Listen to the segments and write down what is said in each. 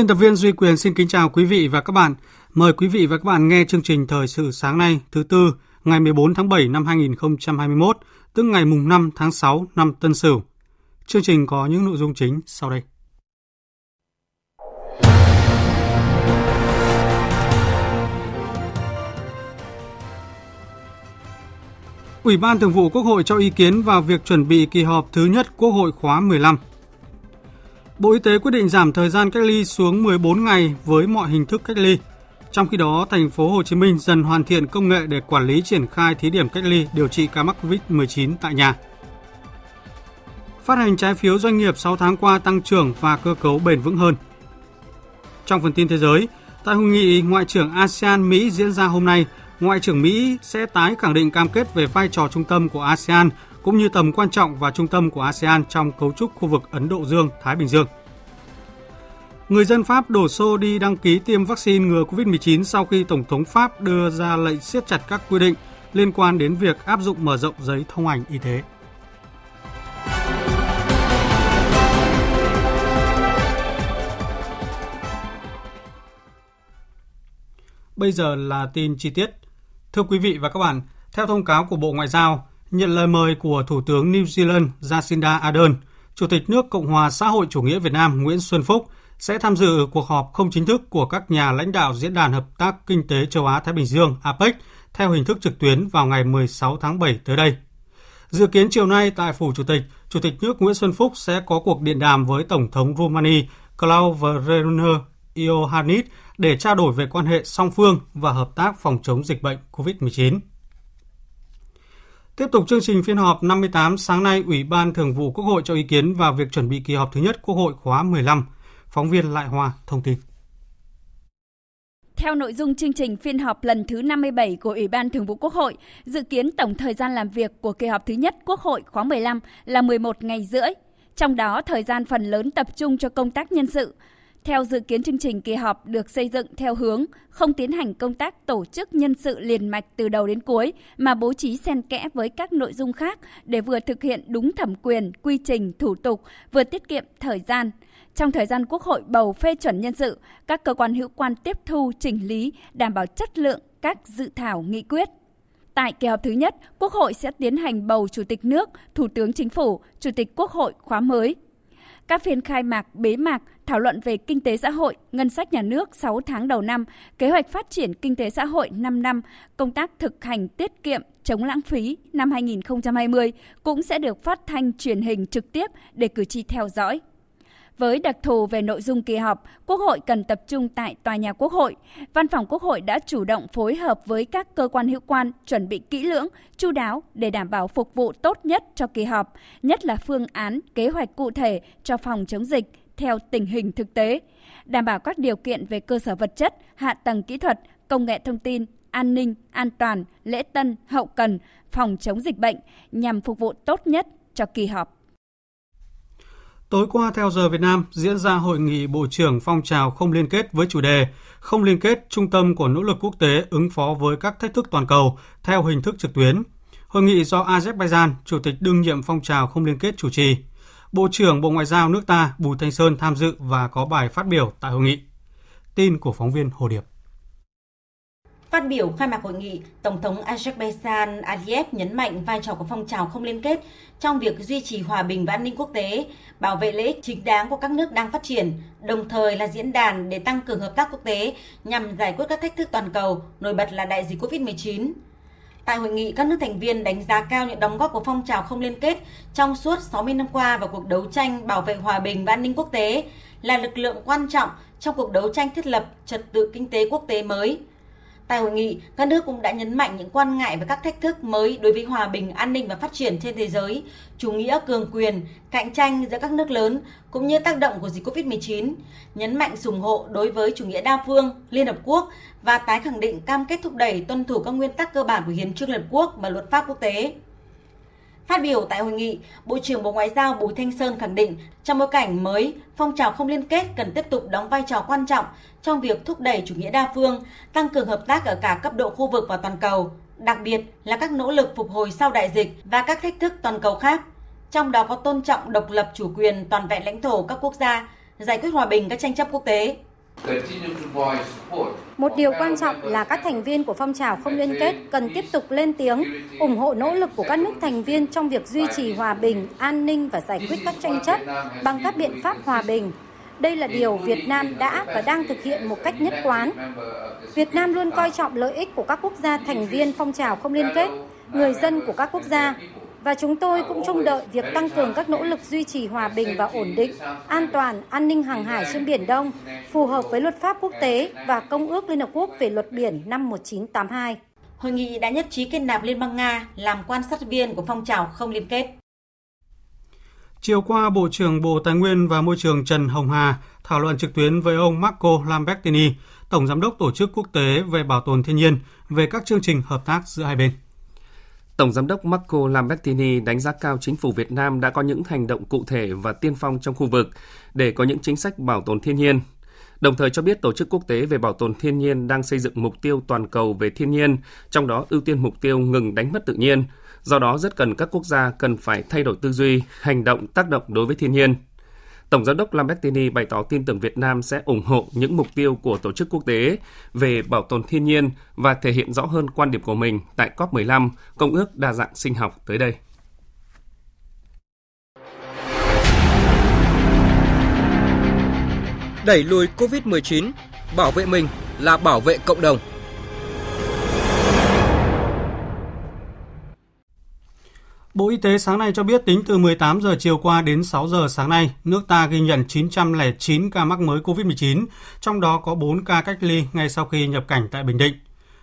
Biên tập viên Duy Quyền xin kính chào quý vị và các bạn. Mời quý vị và các bạn nghe chương trình Thời sự sáng nay thứ tư ngày 14 tháng 7 năm 2021, tức ngày mùng 5 tháng 6 năm Tân Sửu. Chương trình có những nội dung chính sau đây. Ủy ban Thường vụ Quốc hội cho ý kiến vào việc chuẩn bị kỳ họp thứ nhất Quốc hội khóa 15. Bộ Y tế quyết định giảm thời gian cách ly xuống 14 ngày với mọi hình thức cách ly. Trong khi đó, thành phố Hồ Chí Minh dần hoàn thiện công nghệ để quản lý triển khai thí điểm cách ly điều trị ca mắc COVID-19 tại nhà. Phát hành trái phiếu doanh nghiệp 6 tháng qua tăng trưởng và cơ cấu bền vững hơn. Trong phần tin thế giới, tại hội nghị Ngoại trưởng ASEAN Mỹ diễn ra hôm nay, Ngoại trưởng Mỹ sẽ tái khẳng định cam kết về vai trò trung tâm của ASEAN cũng như tầm quan trọng và trung tâm của ASEAN trong cấu trúc khu vực Ấn Độ Dương-Thái Bình Dương. Người dân Pháp đổ xô đi đăng ký tiêm vaccine ngừa COVID-19 sau khi Tổng thống Pháp đưa ra lệnh siết chặt các quy định liên quan đến việc áp dụng mở rộng giấy thông hành y tế. Bây giờ là tin chi tiết. Thưa quý vị và các bạn, theo thông cáo của Bộ Ngoại giao, nhận lời mời của Thủ tướng New Zealand Jacinda Ardern, Chủ tịch nước Cộng hòa xã hội chủ nghĩa Việt Nam Nguyễn Xuân Phúc sẽ tham dự cuộc họp không chính thức của các nhà lãnh đạo Diễn đàn Hợp tác Kinh tế Châu Á-Thái Bình Dương APEC theo hình thức trực tuyến vào ngày 16 tháng 7 tới đây. Dự kiến chiều nay tại Phủ Chủ tịch, Chủ tịch nước Nguyễn Xuân Phúc sẽ có cuộc điện đàm với Tổng thống Romania Claudiu Iohannis để trao đổi về quan hệ song phương và hợp tác phòng chống dịch bệnh COVID-19. Tiếp tục chương trình phiên họp 58 sáng nay, Ủy ban Thường vụ Quốc hội cho ý kiến vào việc chuẩn bị kỳ họp thứ nhất Quốc hội khóa 15. Phóng viên Lại Hoa thông tin. Theo nội dung chương trình phiên họp lần thứ 57 của Ủy ban Thường vụ Quốc hội, dự kiến tổng thời gian làm việc của kỳ họp thứ nhất Quốc hội khóa 15 là 11 ngày rưỡi. Trong đó, thời gian phần lớn tập trung cho công tác nhân sự, theo dự kiến chương trình kỳ họp được xây dựng theo hướng không tiến hành công tác tổ chức nhân sự liền mạch từ đầu đến cuối mà bố trí xen kẽ với các nội dung khác để vừa thực hiện đúng thẩm quyền, quy trình, thủ tục, vừa tiết kiệm thời gian. Trong thời gian Quốc hội bầu phê chuẩn nhân sự, các cơ quan hữu quan tiếp thu, chỉnh lý, đảm bảo chất lượng các dự thảo nghị quyết. Tại kỳ họp thứ nhất, Quốc hội sẽ tiến hành bầu Chủ tịch nước, Thủ tướng Chính phủ, Chủ tịch Quốc hội khóa mới các phiên khai mạc, bế mạc thảo luận về kinh tế xã hội, ngân sách nhà nước 6 tháng đầu năm, kế hoạch phát triển kinh tế xã hội 5 năm, công tác thực hành tiết kiệm, chống lãng phí năm 2020 cũng sẽ được phát thanh truyền hình trực tiếp để cử tri theo dõi. Với đặc thù về nội dung kỳ họp, Quốc hội cần tập trung tại tòa nhà Quốc hội. Văn phòng Quốc hội đã chủ động phối hợp với các cơ quan hữu quan chuẩn bị kỹ lưỡng, chu đáo để đảm bảo phục vụ tốt nhất cho kỳ họp, nhất là phương án, kế hoạch cụ thể cho phòng chống dịch theo tình hình thực tế, đảm bảo các điều kiện về cơ sở vật chất, hạ tầng kỹ thuật, công nghệ thông tin, an ninh, an toàn, lễ tân, hậu cần, phòng chống dịch bệnh nhằm phục vụ tốt nhất cho kỳ họp. Tối qua theo giờ Việt Nam diễn ra hội nghị Bộ trưởng phong trào không liên kết với chủ đề Không liên kết trung tâm của nỗ lực quốc tế ứng phó với các thách thức toàn cầu theo hình thức trực tuyến. Hội nghị do Azerbaijan, Chủ tịch đương nhiệm phong trào không liên kết chủ trì. Bộ trưởng Bộ Ngoại giao nước ta Bùi Thanh Sơn tham dự và có bài phát biểu tại hội nghị. Tin của phóng viên Hồ Điệp. Phát biểu khai mạc hội nghị, Tổng thống Azerbaijan Aliyev nhấn mạnh vai trò của phong trào không liên kết trong việc duy trì hòa bình và an ninh quốc tế, bảo vệ lợi ích chính đáng của các nước đang phát triển, đồng thời là diễn đàn để tăng cường hợp tác quốc tế nhằm giải quyết các thách thức toàn cầu, nổi bật là đại dịch COVID-19. Tại hội nghị, các nước thành viên đánh giá cao những đóng góp của phong trào không liên kết trong suốt 60 năm qua vào cuộc đấu tranh bảo vệ hòa bình và an ninh quốc tế là lực lượng quan trọng trong cuộc đấu tranh thiết lập trật tự kinh tế quốc tế mới. Tại hội nghị, các nước cũng đã nhấn mạnh những quan ngại và các thách thức mới đối với hòa bình, an ninh và phát triển trên thế giới, chủ nghĩa cường quyền, cạnh tranh giữa các nước lớn cũng như tác động của dịch Covid-19, nhấn mạnh ủng hộ đối với chủ nghĩa đa phương, Liên Hợp Quốc và tái khẳng định cam kết thúc đẩy tuân thủ các nguyên tắc cơ bản của Hiến trương Liên Hợp Quốc và luật pháp quốc tế. Phát biểu tại hội nghị, Bộ trưởng Bộ Ngoại giao Bùi Thanh Sơn khẳng định trong bối cảnh mới, phong trào không liên kết cần tiếp tục đóng vai trò quan trọng trong việc thúc đẩy chủ nghĩa đa phương, tăng cường hợp tác ở cả cấp độ khu vực và toàn cầu, đặc biệt là các nỗ lực phục hồi sau đại dịch và các thách thức toàn cầu khác. Trong đó có tôn trọng độc lập chủ quyền toàn vẹn lãnh thổ các quốc gia, giải quyết hòa bình các tranh chấp quốc tế. Một điều quan trọng là các thành viên của phong trào không liên kết cần tiếp tục lên tiếng, ủng hộ nỗ lực của các nước thành viên trong việc duy trì hòa bình, an ninh và giải quyết các tranh chấp bằng các biện pháp hòa bình. Đây là điều Việt Nam đã và đang thực hiện một cách nhất quán. Việt Nam luôn coi trọng lợi ích của các quốc gia thành viên phong trào không liên kết, người dân của các quốc gia và chúng tôi cũng trông đợi việc tăng cường các nỗ lực duy trì hòa bình và ổn định, an toàn, an ninh hàng hải trên Biển Đông, phù hợp với luật pháp quốc tế và Công ước Liên Hợp Quốc về luật biển năm 1982. Hội nghị đã nhất trí kết nạp Liên bang Nga làm quan sát viên của phong trào không liên kết. Chiều qua, Bộ trưởng Bộ Tài nguyên và Môi trường Trần Hồng Hà thảo luận trực tuyến với ông Marco Lambertini, Tổng Giám đốc Tổ chức Quốc tế về Bảo tồn Thiên nhiên, về các chương trình hợp tác giữa hai bên. Tổng giám đốc Marco Lambertini đánh giá cao chính phủ Việt Nam đã có những hành động cụ thể và tiên phong trong khu vực để có những chính sách bảo tồn thiên nhiên. Đồng thời cho biết Tổ chức Quốc tế về Bảo tồn Thiên nhiên đang xây dựng mục tiêu toàn cầu về thiên nhiên, trong đó ưu tiên mục tiêu ngừng đánh mất tự nhiên. Do đó rất cần các quốc gia cần phải thay đổi tư duy, hành động tác động đối với thiên nhiên – Tổng giám đốc Lambertini bày tỏ tin tưởng Việt Nam sẽ ủng hộ những mục tiêu của tổ chức quốc tế về bảo tồn thiên nhiên và thể hiện rõ hơn quan điểm của mình tại COP15, Công ước đa dạng sinh học tới đây. Đẩy lùi COVID-19, bảo vệ mình là bảo vệ cộng đồng. Bộ Y tế sáng nay cho biết tính từ 18 giờ chiều qua đến 6 giờ sáng nay, nước ta ghi nhận 909 ca mắc mới COVID-19, trong đó có 4 ca cách ly ngay sau khi nhập cảnh tại Bình Định.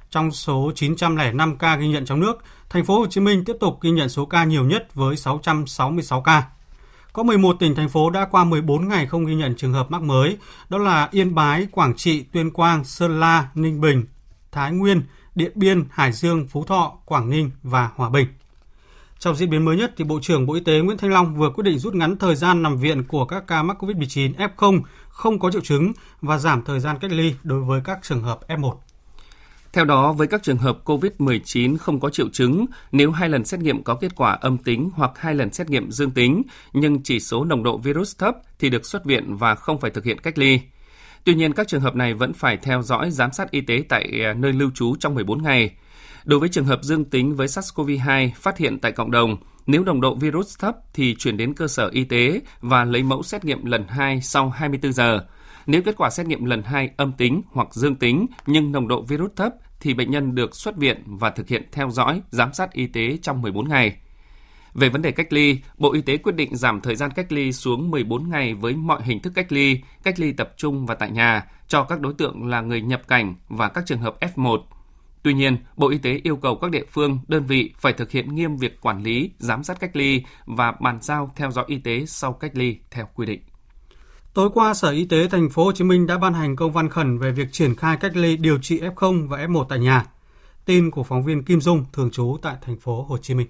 Trong số 905 ca ghi nhận trong nước, thành phố Hồ Chí Minh tiếp tục ghi nhận số ca nhiều nhất với 666 ca. Có 11 tỉnh thành phố đã qua 14 ngày không ghi nhận trường hợp mắc mới, đó là Yên Bái, Quảng Trị, Tuyên Quang, Sơn La, Ninh Bình, Thái Nguyên, Điện Biên, Hải Dương, Phú Thọ, Quảng Ninh và Hòa Bình. Trong diễn biến mới nhất, thì Bộ trưởng Bộ Y tế Nguyễn Thanh Long vừa quyết định rút ngắn thời gian nằm viện của các ca mắc COVID-19 F0 không có triệu chứng và giảm thời gian cách ly đối với các trường hợp F1. Theo đó, với các trường hợp COVID-19 không có triệu chứng, nếu hai lần xét nghiệm có kết quả âm tính hoặc hai lần xét nghiệm dương tính, nhưng chỉ số nồng độ virus thấp thì được xuất viện và không phải thực hiện cách ly. Tuy nhiên, các trường hợp này vẫn phải theo dõi giám sát y tế tại à, nơi lưu trú trong 14 ngày. Đối với trường hợp dương tính với SARS-CoV-2 phát hiện tại cộng đồng, nếu nồng độ virus thấp thì chuyển đến cơ sở y tế và lấy mẫu xét nghiệm lần 2 sau 24 giờ. Nếu kết quả xét nghiệm lần 2 âm tính hoặc dương tính nhưng nồng độ virus thấp thì bệnh nhân được xuất viện và thực hiện theo dõi, giám sát y tế trong 14 ngày. Về vấn đề cách ly, Bộ Y tế quyết định giảm thời gian cách ly xuống 14 ngày với mọi hình thức cách ly, cách ly tập trung và tại nhà cho các đối tượng là người nhập cảnh và các trường hợp F1 Tuy nhiên, Bộ Y tế yêu cầu các địa phương, đơn vị phải thực hiện nghiêm việc quản lý, giám sát cách ly và bàn giao theo dõi y tế sau cách ly theo quy định. Tối qua, Sở Y tế thành phố Hồ Chí Minh đã ban hành công văn khẩn về việc triển khai cách ly điều trị F0 và F1 tại nhà. Tin của phóng viên Kim Dung thường trú tại thành phố Hồ Chí Minh.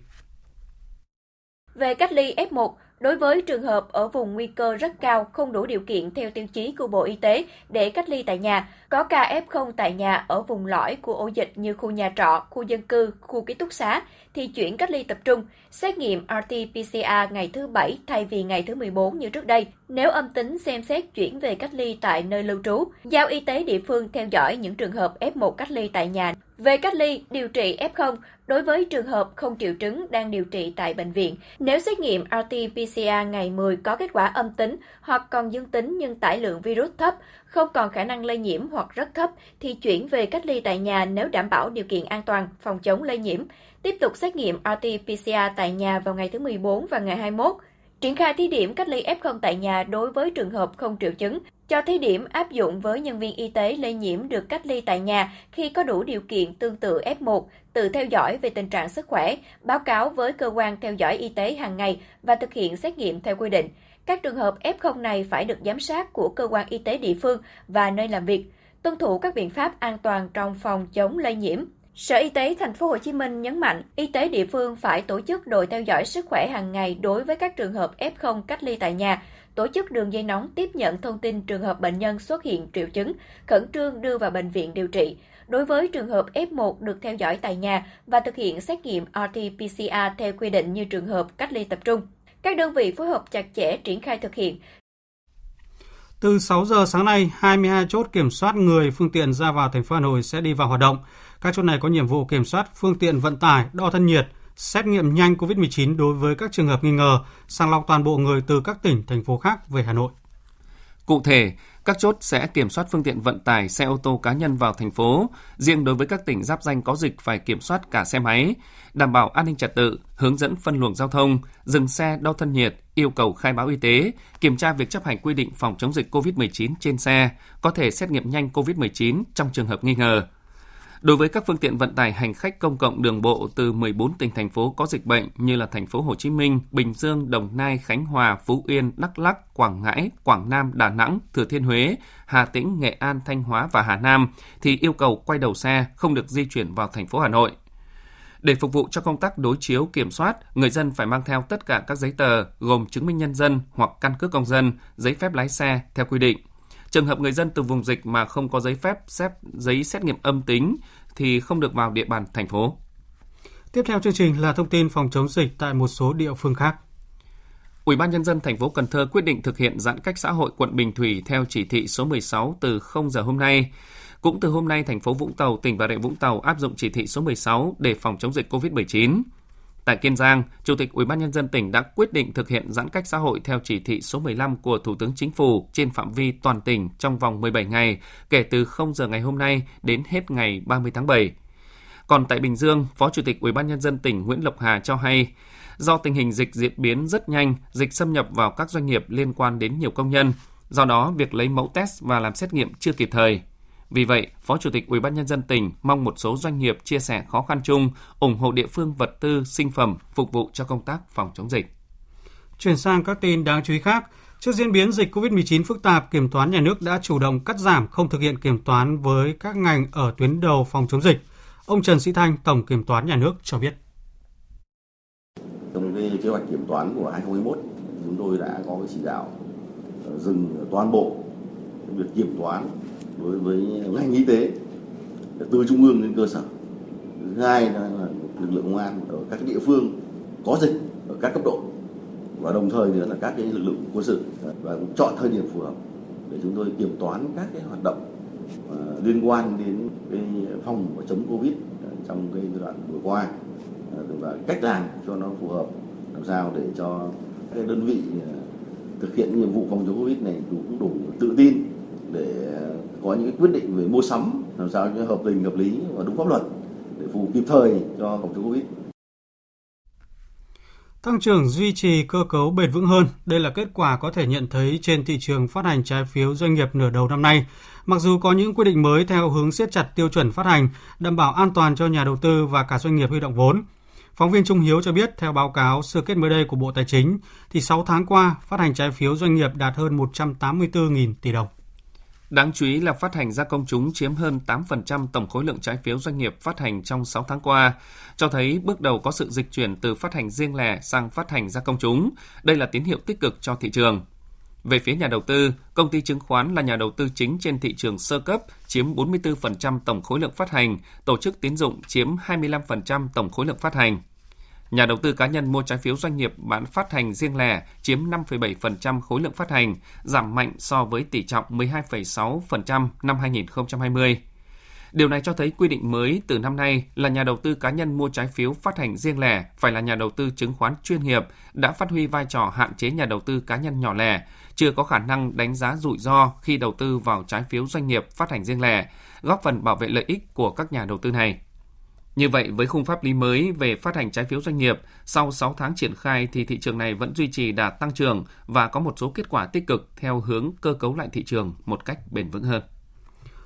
Về cách ly F1, Đối với trường hợp ở vùng nguy cơ rất cao không đủ điều kiện theo tiêu chí của Bộ Y tế để cách ly tại nhà, có ca F0 tại nhà ở vùng lõi của ổ dịch như khu nhà trọ, khu dân cư, khu ký túc xá thì chuyển cách ly tập trung, xét nghiệm RT-PCR ngày thứ Bảy thay vì ngày thứ 14 như trước đây. Nếu âm tính xem xét chuyển về cách ly tại nơi lưu trú, giao y tế địa phương theo dõi những trường hợp F1 cách ly tại nhà. Về cách ly, điều trị F0, đối với trường hợp không triệu chứng đang điều trị tại bệnh viện, nếu xét nghiệm RT-PCR ngày 10 có kết quả âm tính hoặc còn dương tính nhưng tải lượng virus thấp, không còn khả năng lây nhiễm hoặc rất thấp thì chuyển về cách ly tại nhà nếu đảm bảo điều kiện an toàn phòng chống lây nhiễm. Tiếp tục xét nghiệm RT-PCR tại nhà vào ngày thứ 14 và ngày 21. Triển khai thí điểm cách ly F0 tại nhà đối với trường hợp không triệu chứng, cho thí điểm áp dụng với nhân viên y tế lây nhiễm được cách ly tại nhà khi có đủ điều kiện tương tự F1, tự theo dõi về tình trạng sức khỏe, báo cáo với cơ quan theo dõi y tế hàng ngày và thực hiện xét nghiệm theo quy định. Các trường hợp F0 này phải được giám sát của cơ quan y tế địa phương và nơi làm việc, tuân thủ các biện pháp an toàn trong phòng chống lây nhiễm. Sở Y tế thành phố Hồ Chí Minh nhấn mạnh, y tế địa phương phải tổ chức đội theo dõi sức khỏe hàng ngày đối với các trường hợp F0 cách ly tại nhà, tổ chức đường dây nóng tiếp nhận thông tin trường hợp bệnh nhân xuất hiện triệu chứng, khẩn trương đưa vào bệnh viện điều trị. Đối với trường hợp F1 được theo dõi tại nhà và thực hiện xét nghiệm RT-PCR theo quy định như trường hợp cách ly tập trung. Các đơn vị phối hợp chặt chẽ triển khai thực hiện. Từ 6 giờ sáng nay, 22 chốt kiểm soát người phương tiện ra vào thành phố Hà Nội sẽ đi vào hoạt động. Các chốt này có nhiệm vụ kiểm soát phương tiện vận tải, đo thân nhiệt, xét nghiệm nhanh COVID-19 đối với các trường hợp nghi ngờ, sàng lọc toàn bộ người từ các tỉnh, thành phố khác về Hà Nội. Cụ thể, các chốt sẽ kiểm soát phương tiện vận tải xe ô tô cá nhân vào thành phố, riêng đối với các tỉnh giáp danh có dịch phải kiểm soát cả xe máy, đảm bảo an ninh trật tự, hướng dẫn phân luồng giao thông, dừng xe đo thân nhiệt, yêu cầu khai báo y tế, kiểm tra việc chấp hành quy định phòng chống dịch COVID-19 trên xe, có thể xét nghiệm nhanh COVID-19 trong trường hợp nghi ngờ. Đối với các phương tiện vận tải hành khách công cộng đường bộ từ 14 tỉnh thành phố có dịch bệnh như là thành phố Hồ Chí Minh, Bình Dương, Đồng Nai, Khánh Hòa, Phú Yên, Đắk Lắk, Quảng Ngãi, Quảng Nam, Đà Nẵng, Thừa Thiên Huế, Hà Tĩnh, Nghệ An, Thanh Hóa và Hà Nam thì yêu cầu quay đầu xe không được di chuyển vào thành phố Hà Nội. Để phục vụ cho công tác đối chiếu kiểm soát, người dân phải mang theo tất cả các giấy tờ gồm chứng minh nhân dân hoặc căn cước công dân, giấy phép lái xe theo quy định. Trường hợp người dân từ vùng dịch mà không có giấy phép xếp giấy xét nghiệm âm tính thì không được vào địa bàn thành phố. Tiếp theo chương trình là thông tin phòng chống dịch tại một số địa phương khác. Ủy ban nhân dân thành phố Cần Thơ quyết định thực hiện giãn cách xã hội quận Bình Thủy theo chỉ thị số 16 từ 0 giờ hôm nay. Cũng từ hôm nay, thành phố Vũng Tàu, tỉnh Bà Rịa Vũng Tàu áp dụng chỉ thị số 16 để phòng chống dịch COVID-19. Tại Kiên Giang, Chủ tịch Ủy ban nhân dân tỉnh đã quyết định thực hiện giãn cách xã hội theo chỉ thị số 15 của Thủ tướng Chính phủ trên phạm vi toàn tỉnh trong vòng 17 ngày kể từ 0 giờ ngày hôm nay đến hết ngày 30 tháng 7. Còn tại Bình Dương, Phó Chủ tịch Ủy ban nhân dân tỉnh Nguyễn Lộc Hà cho hay, do tình hình dịch diễn biến rất nhanh, dịch xâm nhập vào các doanh nghiệp liên quan đến nhiều công nhân, do đó việc lấy mẫu test và làm xét nghiệm chưa kịp thời. Vì vậy, Phó Chủ tịch Ủy ban nhân dân tỉnh mong một số doanh nghiệp chia sẻ khó khăn chung, ủng hộ địa phương vật tư, sinh phẩm phục vụ cho công tác phòng chống dịch. Chuyển sang các tin đáng chú ý khác, Trước diễn biến dịch COVID-19 phức tạp, Kiểm toán nhà nước đã chủ động cắt giảm không thực hiện kiểm toán với các ngành ở tuyến đầu phòng chống dịch. Ông Trần Sĩ Thanh, Tổng Kiểm toán nhà nước cho biết. Trong cái kế hoạch kiểm toán của 2021, chúng tôi đã có cái chỉ đạo dừng toàn bộ việc kiểm toán đối với ngành y tế từ trung ương đến cơ sở. Thứ hai là lực lượng công an ở các địa phương có dịch ở các cấp độ. Và đồng thời nữa là các cái lực lượng quân sự, và cũng chọn thời điểm phù hợp để chúng tôi kiểm toán các cái hoạt động à, liên quan đến cái phòng và chống covid trong cái giai đoạn vừa qua. À, và cách làm cho nó phù hợp, làm sao để cho các đơn vị à, thực hiện nhiệm vụ phòng chống covid này cũng đủ tự tin để có những quyết định về mua sắm làm sao cho hợp tình hợp lý và đúng pháp luật để phù kịp thời cho phòng chống covid Tăng trưởng duy trì cơ cấu bền vững hơn, đây là kết quả có thể nhận thấy trên thị trường phát hành trái phiếu doanh nghiệp nửa đầu năm nay. Mặc dù có những quy định mới theo hướng siết chặt tiêu chuẩn phát hành, đảm bảo an toàn cho nhà đầu tư và cả doanh nghiệp huy động vốn. Phóng viên Trung Hiếu cho biết, theo báo cáo sơ kết mới đây của Bộ Tài chính, thì 6 tháng qua, phát hành trái phiếu doanh nghiệp đạt hơn 184.000 tỷ đồng. Đáng chú ý là phát hành ra công chúng chiếm hơn 8% tổng khối lượng trái phiếu doanh nghiệp phát hành trong 6 tháng qua, cho thấy bước đầu có sự dịch chuyển từ phát hành riêng lẻ sang phát hành ra công chúng. Đây là tín hiệu tích cực cho thị trường. Về phía nhà đầu tư, công ty chứng khoán là nhà đầu tư chính trên thị trường sơ cấp, chiếm 44% tổng khối lượng phát hành, tổ chức tín dụng chiếm 25% tổng khối lượng phát hành. Nhà đầu tư cá nhân mua trái phiếu doanh nghiệp bán phát hành riêng lẻ chiếm 5,7% khối lượng phát hành, giảm mạnh so với tỷ trọng 12,6% năm 2020. Điều này cho thấy quy định mới từ năm nay là nhà đầu tư cá nhân mua trái phiếu phát hành riêng lẻ phải là nhà đầu tư chứng khoán chuyên nghiệp đã phát huy vai trò hạn chế nhà đầu tư cá nhân nhỏ lẻ, chưa có khả năng đánh giá rủi ro khi đầu tư vào trái phiếu doanh nghiệp phát hành riêng lẻ, góp phần bảo vệ lợi ích của các nhà đầu tư này. Như vậy, với khung pháp lý mới về phát hành trái phiếu doanh nghiệp, sau 6 tháng triển khai thì thị trường này vẫn duy trì đạt tăng trưởng và có một số kết quả tích cực theo hướng cơ cấu lại thị trường một cách bền vững hơn.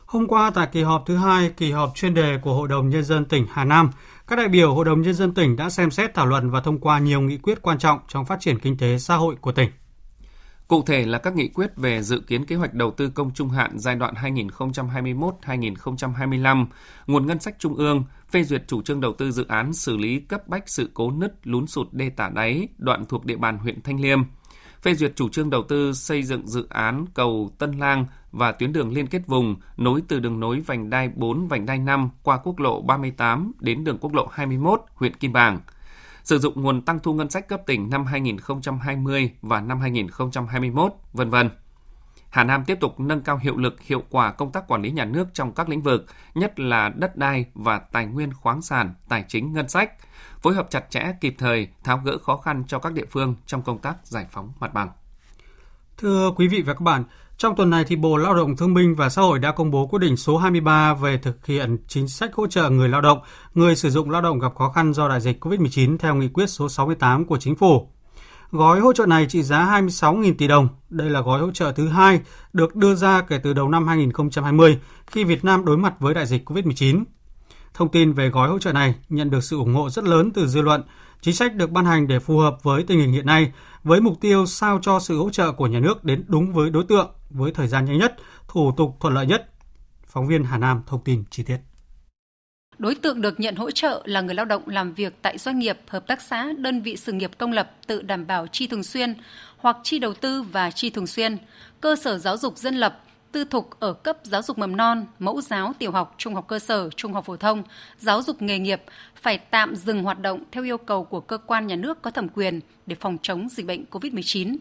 Hôm qua tại kỳ họp thứ hai, kỳ họp chuyên đề của Hội đồng Nhân dân tỉnh Hà Nam, các đại biểu Hội đồng Nhân dân tỉnh đã xem xét thảo luận và thông qua nhiều nghị quyết quan trọng trong phát triển kinh tế xã hội của tỉnh. Cụ thể là các nghị quyết về dự kiến kế hoạch đầu tư công trung hạn giai đoạn 2021-2025, nguồn ngân sách trung ương, phê duyệt chủ trương đầu tư dự án xử lý cấp bách sự cố nứt lún sụt đê tả đáy đoạn thuộc địa bàn huyện Thanh Liêm, phê duyệt chủ trương đầu tư xây dựng dự án cầu Tân Lang và tuyến đường liên kết vùng nối từ đường nối vành đai 4, vành đai 5 qua quốc lộ 38 đến đường quốc lộ 21, huyện Kim Bảng – sử dụng nguồn tăng thu ngân sách cấp tỉnh năm 2020 và năm 2021, vân vân. Hà Nam tiếp tục nâng cao hiệu lực, hiệu quả công tác quản lý nhà nước trong các lĩnh vực, nhất là đất đai và tài nguyên khoáng sản, tài chính ngân sách, phối hợp chặt chẽ kịp thời tháo gỡ khó khăn cho các địa phương trong công tác giải phóng mặt bằng. Thưa quý vị và các bạn, trong tuần này thì Bộ Lao động Thương binh và Xã hội đã công bố quyết định số 23 về thực hiện chính sách hỗ trợ người lao động, người sử dụng lao động gặp khó khăn do đại dịch COVID-19 theo nghị quyết số 68 của chính phủ. Gói hỗ trợ này trị giá 26.000 tỷ đồng. Đây là gói hỗ trợ thứ hai được đưa ra kể từ đầu năm 2020 khi Việt Nam đối mặt với đại dịch COVID-19. Thông tin về gói hỗ trợ này nhận được sự ủng hộ rất lớn từ dư luận. Chính sách được ban hành để phù hợp với tình hình hiện nay, với mục tiêu sao cho sự hỗ trợ của nhà nước đến đúng với đối tượng, với thời gian nhanh nhất, thủ tục thuận lợi nhất. Phóng viên Hà Nam thông tin chi tiết. Đối tượng được nhận hỗ trợ là người lao động làm việc tại doanh nghiệp, hợp tác xã, đơn vị sự nghiệp công lập tự đảm bảo chi thường xuyên hoặc chi đầu tư và chi thường xuyên, cơ sở giáo dục dân lập, tư thục ở cấp giáo dục mầm non, mẫu giáo tiểu học, trung học cơ sở, trung học phổ thông, giáo dục nghề nghiệp phải tạm dừng hoạt động theo yêu cầu của cơ quan nhà nước có thẩm quyền để phòng chống dịch bệnh COVID-19.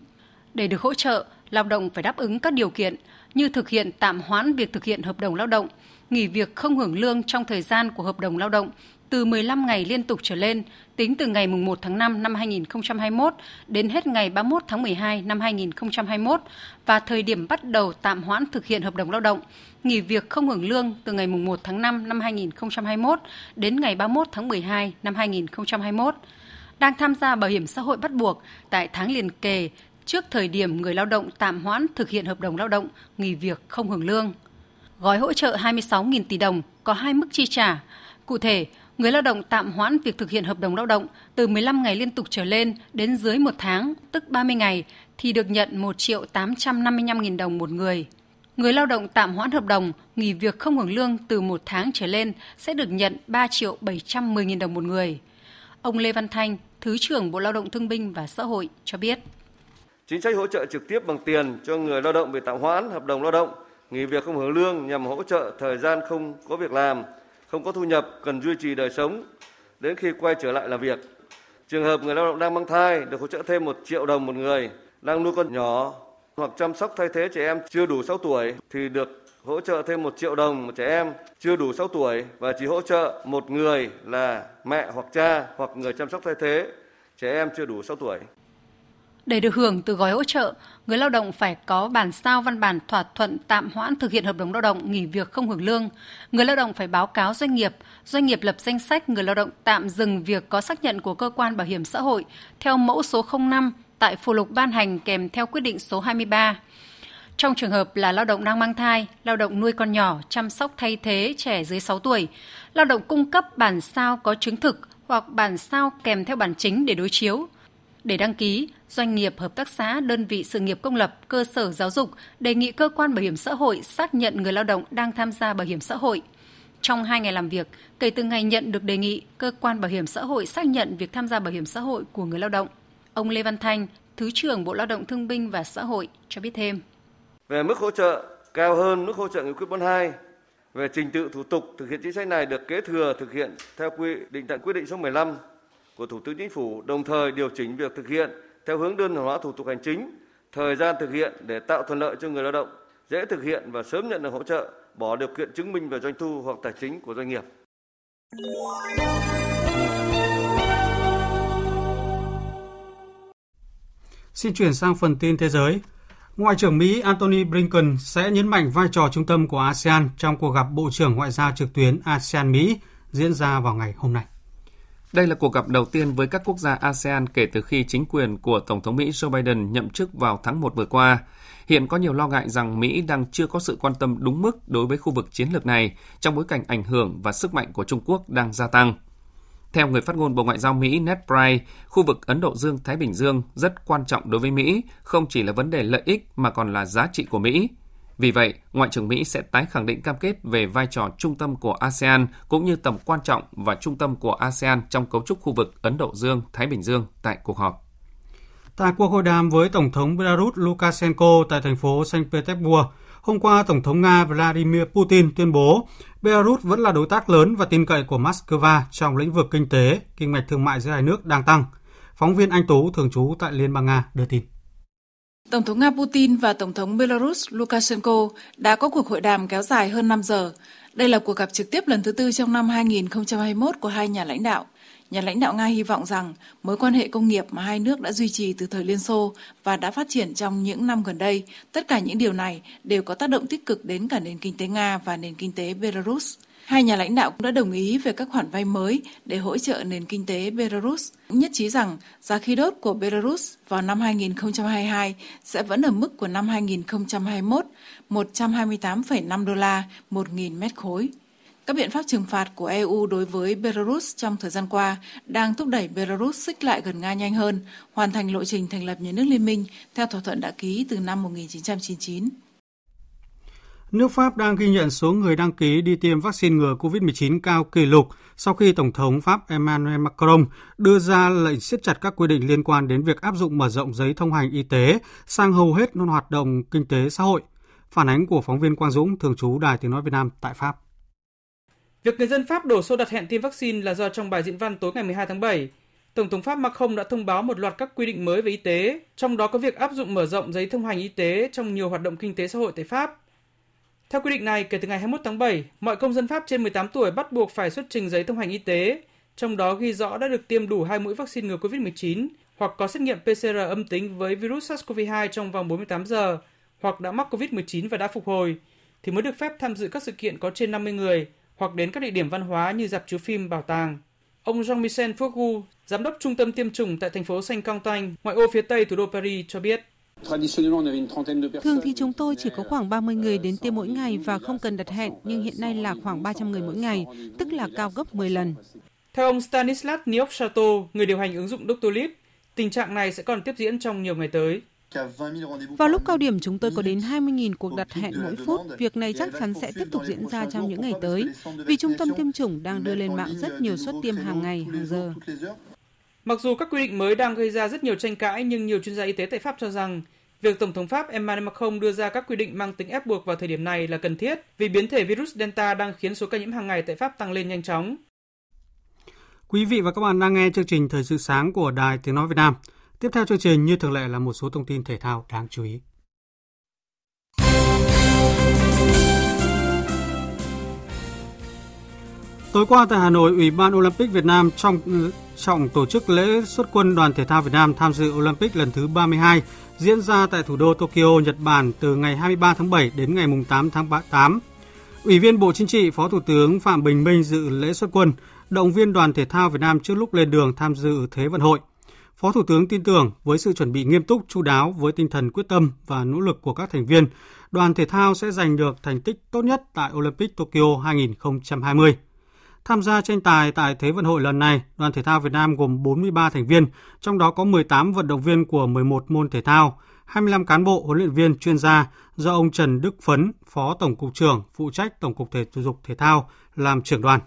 Để được hỗ trợ, lao động phải đáp ứng các điều kiện như thực hiện tạm hoãn việc thực hiện hợp đồng lao động, nghỉ việc không hưởng lương trong thời gian của hợp đồng lao động từ 15 ngày liên tục trở lên tính từ ngày 1 tháng 5 năm 2021 đến hết ngày 31 tháng 12 năm 2021 và thời điểm bắt đầu tạm hoãn thực hiện hợp đồng lao động, nghỉ việc không hưởng lương từ ngày 1 tháng 5 năm 2021 đến ngày 31 tháng 12 năm 2021 đang tham gia bảo hiểm xã hội bắt buộc tại tháng liền kề trước thời điểm người lao động tạm hoãn thực hiện hợp đồng lao động, nghỉ việc không hưởng lương. Gói hỗ trợ 26.000 tỷ đồng có hai mức chi trả. Cụ thể, người lao động tạm hoãn việc thực hiện hợp đồng lao động từ 15 ngày liên tục trở lên đến dưới một tháng, tức 30 ngày, thì được nhận 1 triệu 855 nghìn đồng một người. Người lao động tạm hoãn hợp đồng, nghỉ việc không hưởng lương từ một tháng trở lên sẽ được nhận 3 triệu 710 nghìn đồng một người. Ông Lê Văn Thanh, Thứ trưởng Bộ Lao động Thương binh và Xã hội cho biết. Chính sách hỗ trợ trực tiếp bằng tiền cho người lao động bị tạm hoãn hợp đồng lao động, nghỉ việc không hưởng lương nhằm hỗ trợ thời gian không có việc làm, không có thu nhập, cần duy trì đời sống đến khi quay trở lại làm việc. Trường hợp người lao động đang mang thai được hỗ trợ thêm 1 triệu đồng một người, đang nuôi con nhỏ hoặc chăm sóc thay thế trẻ em chưa đủ 6 tuổi thì được hỗ trợ thêm 1 triệu đồng một trẻ em chưa đủ 6 tuổi và chỉ hỗ trợ một người là mẹ hoặc cha hoặc người chăm sóc thay thế trẻ em chưa đủ 6 tuổi. Để được hưởng từ gói hỗ trợ, người lao động phải có bản sao văn bản thỏa thuận tạm hoãn thực hiện hợp đồng lao động nghỉ việc không hưởng lương. Người lao động phải báo cáo doanh nghiệp, doanh nghiệp lập danh sách người lao động tạm dừng việc có xác nhận của cơ quan bảo hiểm xã hội theo mẫu số 05 tại phụ lục ban hành kèm theo quyết định số 23. Trong trường hợp là lao động đang mang thai, lao động nuôi con nhỏ, chăm sóc thay thế trẻ dưới 6 tuổi, lao động cung cấp bản sao có chứng thực hoặc bản sao kèm theo bản chính để đối chiếu. Để đăng ký, doanh nghiệp, hợp tác xã, đơn vị sự nghiệp công lập, cơ sở giáo dục đề nghị cơ quan bảo hiểm xã hội xác nhận người lao động đang tham gia bảo hiểm xã hội. Trong hai ngày làm việc, kể từ ngày nhận được đề nghị, cơ quan bảo hiểm xã hội xác nhận việc tham gia bảo hiểm xã hội của người lao động. Ông Lê Văn Thanh, Thứ trưởng Bộ Lao động Thương binh và Xã hội cho biết thêm. Về mức hỗ trợ cao hơn mức hỗ trợ nghị quyết 42, về trình tự thủ tục thực hiện chính sách này được kế thừa thực hiện theo quy định tại quyết định số 15 của Thủ tướng Chính phủ, đồng thời điều chỉnh việc thực hiện theo hướng đơn giản hóa thủ tục hành chính, thời gian thực hiện để tạo thuận lợi cho người lao động, dễ thực hiện và sớm nhận được hỗ trợ bỏ điều kiện chứng minh về doanh thu hoặc tài chính của doanh nghiệp. Xin chuyển sang phần tin thế giới. Ngoại trưởng Mỹ Antony Blinken sẽ nhấn mạnh vai trò trung tâm của ASEAN trong cuộc gặp Bộ trưởng Ngoại giao trực tuyến ASEAN-Mỹ diễn ra vào ngày hôm nay. Đây là cuộc gặp đầu tiên với các quốc gia ASEAN kể từ khi chính quyền của Tổng thống Mỹ Joe Biden nhậm chức vào tháng 1 vừa qua. Hiện có nhiều lo ngại rằng Mỹ đang chưa có sự quan tâm đúng mức đối với khu vực chiến lược này trong bối cảnh ảnh hưởng và sức mạnh của Trung Quốc đang gia tăng. Theo người phát ngôn Bộ Ngoại giao Mỹ Ned Price, khu vực Ấn Độ Dương-Thái Bình Dương rất quan trọng đối với Mỹ, không chỉ là vấn đề lợi ích mà còn là giá trị của Mỹ. Vì vậy, Ngoại trưởng Mỹ sẽ tái khẳng định cam kết về vai trò trung tâm của ASEAN cũng như tầm quan trọng và trung tâm của ASEAN trong cấu trúc khu vực Ấn Độ Dương-Thái Bình Dương tại cuộc họp. Tại cuộc hội đàm với Tổng thống Belarus Lukashenko tại thành phố Saint Petersburg, hôm qua Tổng thống Nga Vladimir Putin tuyên bố Belarus vẫn là đối tác lớn và tin cậy của Moscow trong lĩnh vực kinh tế, kinh mạch thương mại giữa hai nước đang tăng. Phóng viên Anh Tú thường trú tại Liên bang Nga đưa tin. Tổng thống Nga Putin và Tổng thống Belarus Lukashenko đã có cuộc hội đàm kéo dài hơn 5 giờ. Đây là cuộc gặp trực tiếp lần thứ tư trong năm 2021 của hai nhà lãnh đạo. Nhà lãnh đạo Nga hy vọng rằng mối quan hệ công nghiệp mà hai nước đã duy trì từ thời Liên Xô và đã phát triển trong những năm gần đây, tất cả những điều này đều có tác động tích cực đến cả nền kinh tế Nga và nền kinh tế Belarus. Hai nhà lãnh đạo cũng đã đồng ý về các khoản vay mới để hỗ trợ nền kinh tế Belarus, nhất trí rằng giá khí đốt của Belarus vào năm 2022 sẽ vẫn ở mức của năm 2021, 128,5 đô la 1.000 mét khối. Các biện pháp trừng phạt của EU đối với Belarus trong thời gian qua đang thúc đẩy Belarus xích lại gần Nga nhanh hơn, hoàn thành lộ trình thành lập nhà nước liên minh theo thỏa thuận đã ký từ năm 1999. Nước Pháp đang ghi nhận số người đăng ký đi tiêm vaccine ngừa COVID-19 cao kỷ lục sau khi Tổng thống Pháp Emmanuel Macron đưa ra lệnh siết chặt các quy định liên quan đến việc áp dụng mở rộng giấy thông hành y tế sang hầu hết non hoạt động kinh tế xã hội. Phản ánh của phóng viên Quang Dũng, thường trú Đài Tiếng Nói Việt Nam tại Pháp. Việc người dân Pháp đổ xô đặt hẹn tiêm vaccine là do trong bài diễn văn tối ngày 12 tháng 7, Tổng thống Pháp Macron đã thông báo một loạt các quy định mới về y tế, trong đó có việc áp dụng mở rộng giấy thông hành y tế trong nhiều hoạt động kinh tế xã hội tại Pháp. Theo quy định này, kể từ ngày 21 tháng 7, mọi công dân Pháp trên 18 tuổi bắt buộc phải xuất trình giấy thông hành y tế, trong đó ghi rõ đã được tiêm đủ hai mũi vaccine ngừa COVID-19 hoặc có xét nghiệm PCR âm tính với virus SARS-CoV-2 trong vòng 48 giờ hoặc đã mắc COVID-19 và đã phục hồi, thì mới được phép tham dự các sự kiện có trên 50 người hoặc đến các địa điểm văn hóa như dạp chiếu phim, bảo tàng. Ông Jean-Michel Fourgu, giám đốc trung tâm tiêm chủng tại thành phố Saint-Quentin, ngoại ô phía tây thủ đô Paris cho biết. Thường thì chúng tôi chỉ có khoảng 30 người đến tiêm mỗi ngày và không cần đặt hẹn, nhưng hiện nay là khoảng 300 người mỗi ngày, tức là cao gấp 10 lần. Theo ông Stanislas Niopchato, người điều hành ứng dụng Doctolib, tình trạng này sẽ còn tiếp diễn trong nhiều ngày tới. Vào lúc cao điểm chúng tôi có đến 20.000 cuộc đặt hẹn mỗi phút. Việc này chắc chắn sẽ tiếp tục diễn ra trong những ngày tới, vì trung tâm tiêm chủng đang đưa lên mạng rất nhiều suất tiêm hàng ngày, hàng giờ. Mặc dù các quy định mới đang gây ra rất nhiều tranh cãi, nhưng nhiều chuyên gia y tế tại Pháp cho rằng việc Tổng thống Pháp Emmanuel Macron đưa ra các quy định mang tính ép buộc vào thời điểm này là cần thiết vì biến thể virus Delta đang khiến số ca nhiễm hàng ngày tại Pháp tăng lên nhanh chóng. Quý vị và các bạn đang nghe chương trình Thời sự sáng của Đài Tiếng Nói Việt Nam. Tiếp theo chương trình như thường lệ là một số thông tin thể thao đáng chú ý. Tối qua tại Hà Nội, Ủy ban Olympic Việt Nam trong ừ, trọng tổ chức lễ xuất quân đoàn thể thao Việt Nam tham dự Olympic lần thứ 32 diễn ra tại thủ đô Tokyo, Nhật Bản từ ngày 23 tháng 7 đến ngày 8 tháng 8. Ủy viên Bộ Chính trị, Phó Thủ tướng Phạm Bình Minh dự lễ xuất quân, động viên đoàn thể thao Việt Nam trước lúc lên đường tham dự Thế vận hội. Phó Thủ tướng tin tưởng với sự chuẩn bị nghiêm túc, chu đáo với tinh thần quyết tâm và nỗ lực của các thành viên, đoàn thể thao sẽ giành được thành tích tốt nhất tại Olympic Tokyo 2020. Tham gia tranh tài tại Thế vận hội lần này, đoàn thể thao Việt Nam gồm 43 thành viên, trong đó có 18 vận động viên của 11 môn thể thao, 25 cán bộ huấn luyện viên chuyên gia do ông Trần Đức Phấn, Phó Tổng cục trưởng phụ trách Tổng cục Thể dục Thể thao làm trưởng đoàn.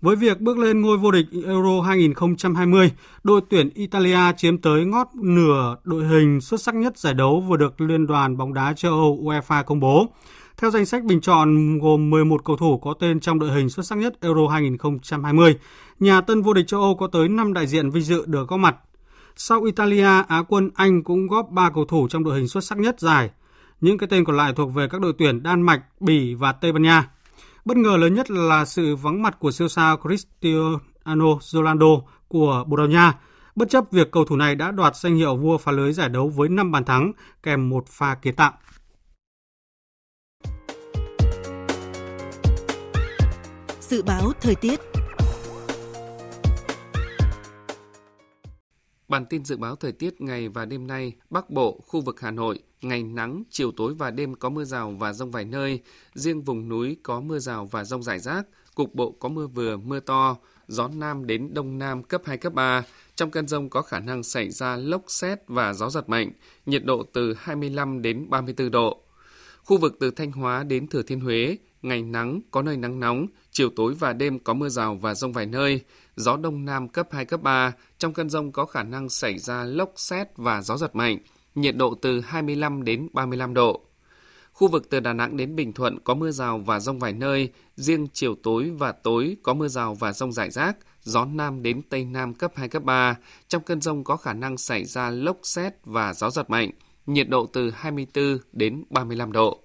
Với việc bước lên ngôi vô địch Euro 2020, đội tuyển Italia chiếm tới ngót nửa đội hình xuất sắc nhất giải đấu vừa được Liên đoàn bóng đá châu Âu UEFA công bố. Theo danh sách bình chọn gồm 11 cầu thủ có tên trong đội hình xuất sắc nhất Euro 2020, nhà tân vô địch châu Âu có tới 5 đại diện vinh dự được góp mặt. Sau Italia, Á quân Anh cũng góp 3 cầu thủ trong đội hình xuất sắc nhất giải. Những cái tên còn lại thuộc về các đội tuyển Đan Mạch, Bỉ và Tây Ban Nha. Bất ngờ lớn nhất là sự vắng mặt của siêu sao Cristiano Ronaldo của Bồ Đào Nha, bất chấp việc cầu thủ này đã đoạt danh hiệu vua phá lưới giải đấu với 5 bàn thắng kèm một pha kiến tạo. Dự báo thời tiết Bản tin dự báo thời tiết ngày và đêm nay, Bắc Bộ, khu vực Hà Nội, ngày nắng, chiều tối và đêm có mưa rào và rông vài nơi, riêng vùng núi có mưa rào và rông rải rác, cục bộ có mưa vừa, mưa to, gió nam đến đông nam cấp 2, cấp 3. Trong cơn rông có khả năng xảy ra lốc xét và gió giật mạnh, nhiệt độ từ 25 đến 34 độ. Khu vực từ Thanh Hóa đến Thừa Thiên Huế, ngày nắng, có nơi nắng nóng, chiều tối và đêm có mưa rào và rông vài nơi, gió đông nam cấp 2, cấp 3. Trong cơn rông có khả năng xảy ra lốc xét và gió giật mạnh, nhiệt độ từ 25 đến 35 độ. Khu vực từ Đà Nẵng đến Bình Thuận có mưa rào và rông vài nơi, riêng chiều tối và tối có mưa rào và rông rải rác, gió Nam đến Tây Nam cấp 2, cấp 3. Trong cơn rông có khả năng xảy ra lốc xét và gió giật mạnh, nhiệt độ từ 24 đến 35 độ.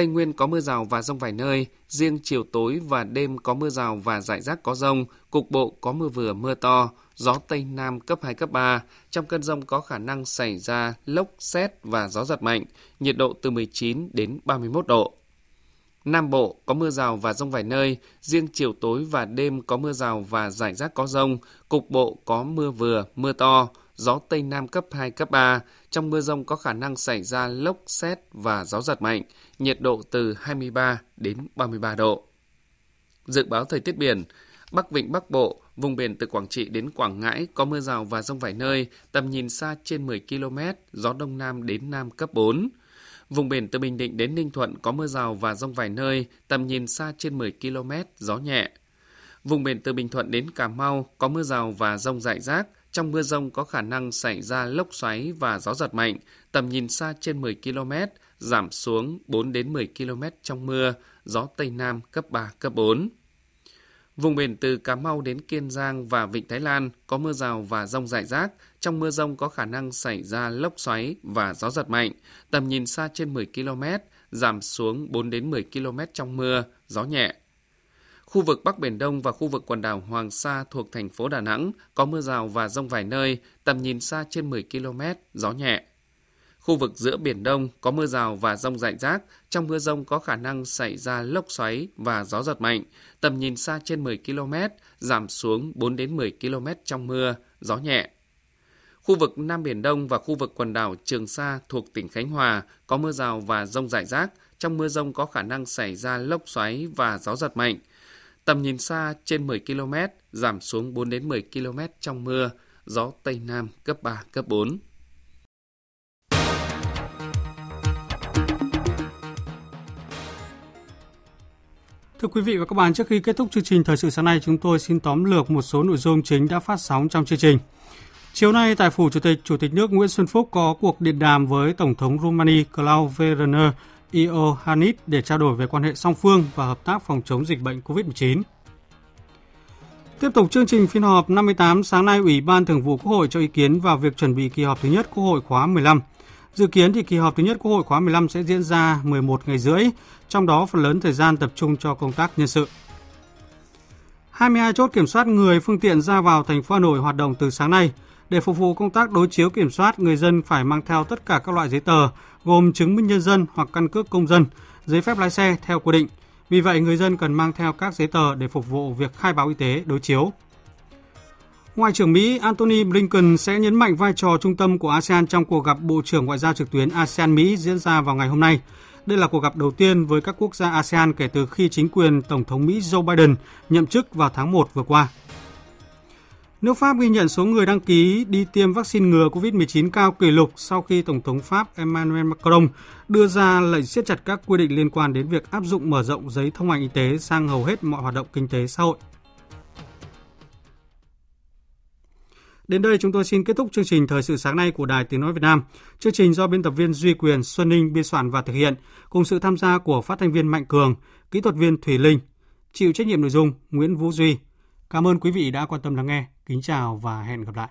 Tây Nguyên có mưa rào và rông vài nơi, riêng chiều tối và đêm có mưa rào và rải rác có rông, cục bộ có mưa vừa mưa to, gió Tây Nam cấp 2, cấp 3. Trong cơn rông có khả năng xảy ra lốc, xét và gió giật mạnh, nhiệt độ từ 19 đến 31 độ. Nam Bộ có mưa rào và rông vài nơi, riêng chiều tối và đêm có mưa rào và rải rác có rông, cục bộ có mưa vừa, mưa to, gió Tây Nam cấp 2, cấp 3. Trong mưa rông có khả năng xảy ra lốc, xét và gió giật mạnh, nhiệt độ từ 23 đến 33 độ. Dự báo thời tiết biển, Bắc Vịnh Bắc Bộ, vùng biển từ Quảng Trị đến Quảng Ngãi có mưa rào và rông vài nơi, tầm nhìn xa trên 10 km, gió Đông Nam đến Nam cấp 4. Vùng biển từ Bình Định đến Ninh Thuận có mưa rào và rông vài nơi, tầm nhìn xa trên 10 km, gió nhẹ. Vùng biển từ Bình Thuận đến Cà Mau có mưa rào và rông rải rác, trong mưa rông có khả năng xảy ra lốc xoáy và gió giật mạnh, tầm nhìn xa trên 10 km, giảm xuống 4 đến 10 km trong mưa, gió Tây Nam cấp 3, cấp 4. Vùng biển từ Cà Mau đến Kiên Giang và Vịnh Thái Lan có mưa rào và rông rải rác. Trong mưa rông có khả năng xảy ra lốc xoáy và gió giật mạnh. Tầm nhìn xa trên 10 km, giảm xuống 4 đến 10 km trong mưa, gió nhẹ. Khu vực Bắc Biển Đông và khu vực quần đảo Hoàng Sa thuộc thành phố Đà Nẵng có mưa rào và rông vài nơi, tầm nhìn xa trên 10 km, gió nhẹ. Khu vực giữa Biển Đông có mưa rào và rông rải rác. Trong mưa rông có khả năng xảy ra lốc xoáy và gió giật mạnh. Tầm nhìn xa trên 10 km, giảm xuống 4 đến 10 km trong mưa, gió nhẹ. Khu vực Nam Biển Đông và khu vực quần đảo Trường Sa thuộc tỉnh Khánh Hòa có mưa rào và rông rải rác. Trong mưa rông có khả năng xảy ra lốc xoáy và gió giật mạnh. Tầm nhìn xa trên 10 km, giảm xuống 4 đến 10 km trong mưa, gió Tây Nam cấp 3, cấp 4. Thưa quý vị và các bạn, trước khi kết thúc chương trình Thời sự sáng nay, chúng tôi xin tóm lược một số nội dung chính đã phát sóng trong chương trình. Chiều nay, tại Phủ Chủ tịch, Chủ tịch nước Nguyễn Xuân Phúc có cuộc điện đàm với Tổng thống Romania Klaus Werner Iohannis để trao đổi về quan hệ song phương và hợp tác phòng chống dịch bệnh COVID-19. Tiếp tục chương trình phiên họp 58 sáng nay, Ủy ban Thường vụ Quốc hội cho ý kiến vào việc chuẩn bị kỳ họp thứ nhất Quốc hội khóa 15. Dự kiến thì kỳ họp thứ nhất Quốc hội khóa 15 sẽ diễn ra 11 ngày rưỡi, trong đó phần lớn thời gian tập trung cho công tác nhân sự. 22 chốt kiểm soát người phương tiện ra vào thành phố Hà Nội hoạt động từ sáng nay. Để phục vụ công tác đối chiếu kiểm soát, người dân phải mang theo tất cả các loại giấy tờ gồm chứng minh nhân dân hoặc căn cước công dân, giấy phép lái xe theo quy định. Vì vậy, người dân cần mang theo các giấy tờ để phục vụ việc khai báo y tế đối chiếu. Ngoại trưởng Mỹ Antony Blinken sẽ nhấn mạnh vai trò trung tâm của ASEAN trong cuộc gặp Bộ trưởng Ngoại giao trực tuyến ASEAN-Mỹ diễn ra vào ngày hôm nay. Đây là cuộc gặp đầu tiên với các quốc gia ASEAN kể từ khi chính quyền Tổng thống Mỹ Joe Biden nhậm chức vào tháng 1 vừa qua. Nước Pháp ghi nhận số người đăng ký đi tiêm vaccine ngừa COVID-19 cao kỷ lục sau khi Tổng thống Pháp Emmanuel Macron đưa ra lệnh siết chặt các quy định liên quan đến việc áp dụng mở rộng giấy thông hành y tế sang hầu hết mọi hoạt động kinh tế xã hội. Đến đây chúng tôi xin kết thúc chương trình Thời sự sáng nay của Đài Tiếng Nói Việt Nam. Chương trình do biên tập viên Duy Quyền, Xuân Ninh biên soạn và thực hiện, cùng sự tham gia của phát thanh viên Mạnh Cường, kỹ thuật viên Thủy Linh, chịu trách nhiệm nội dung Nguyễn Vũ Duy. Cảm ơn quý vị đã quan tâm lắng nghe. Kính chào và hẹn gặp lại.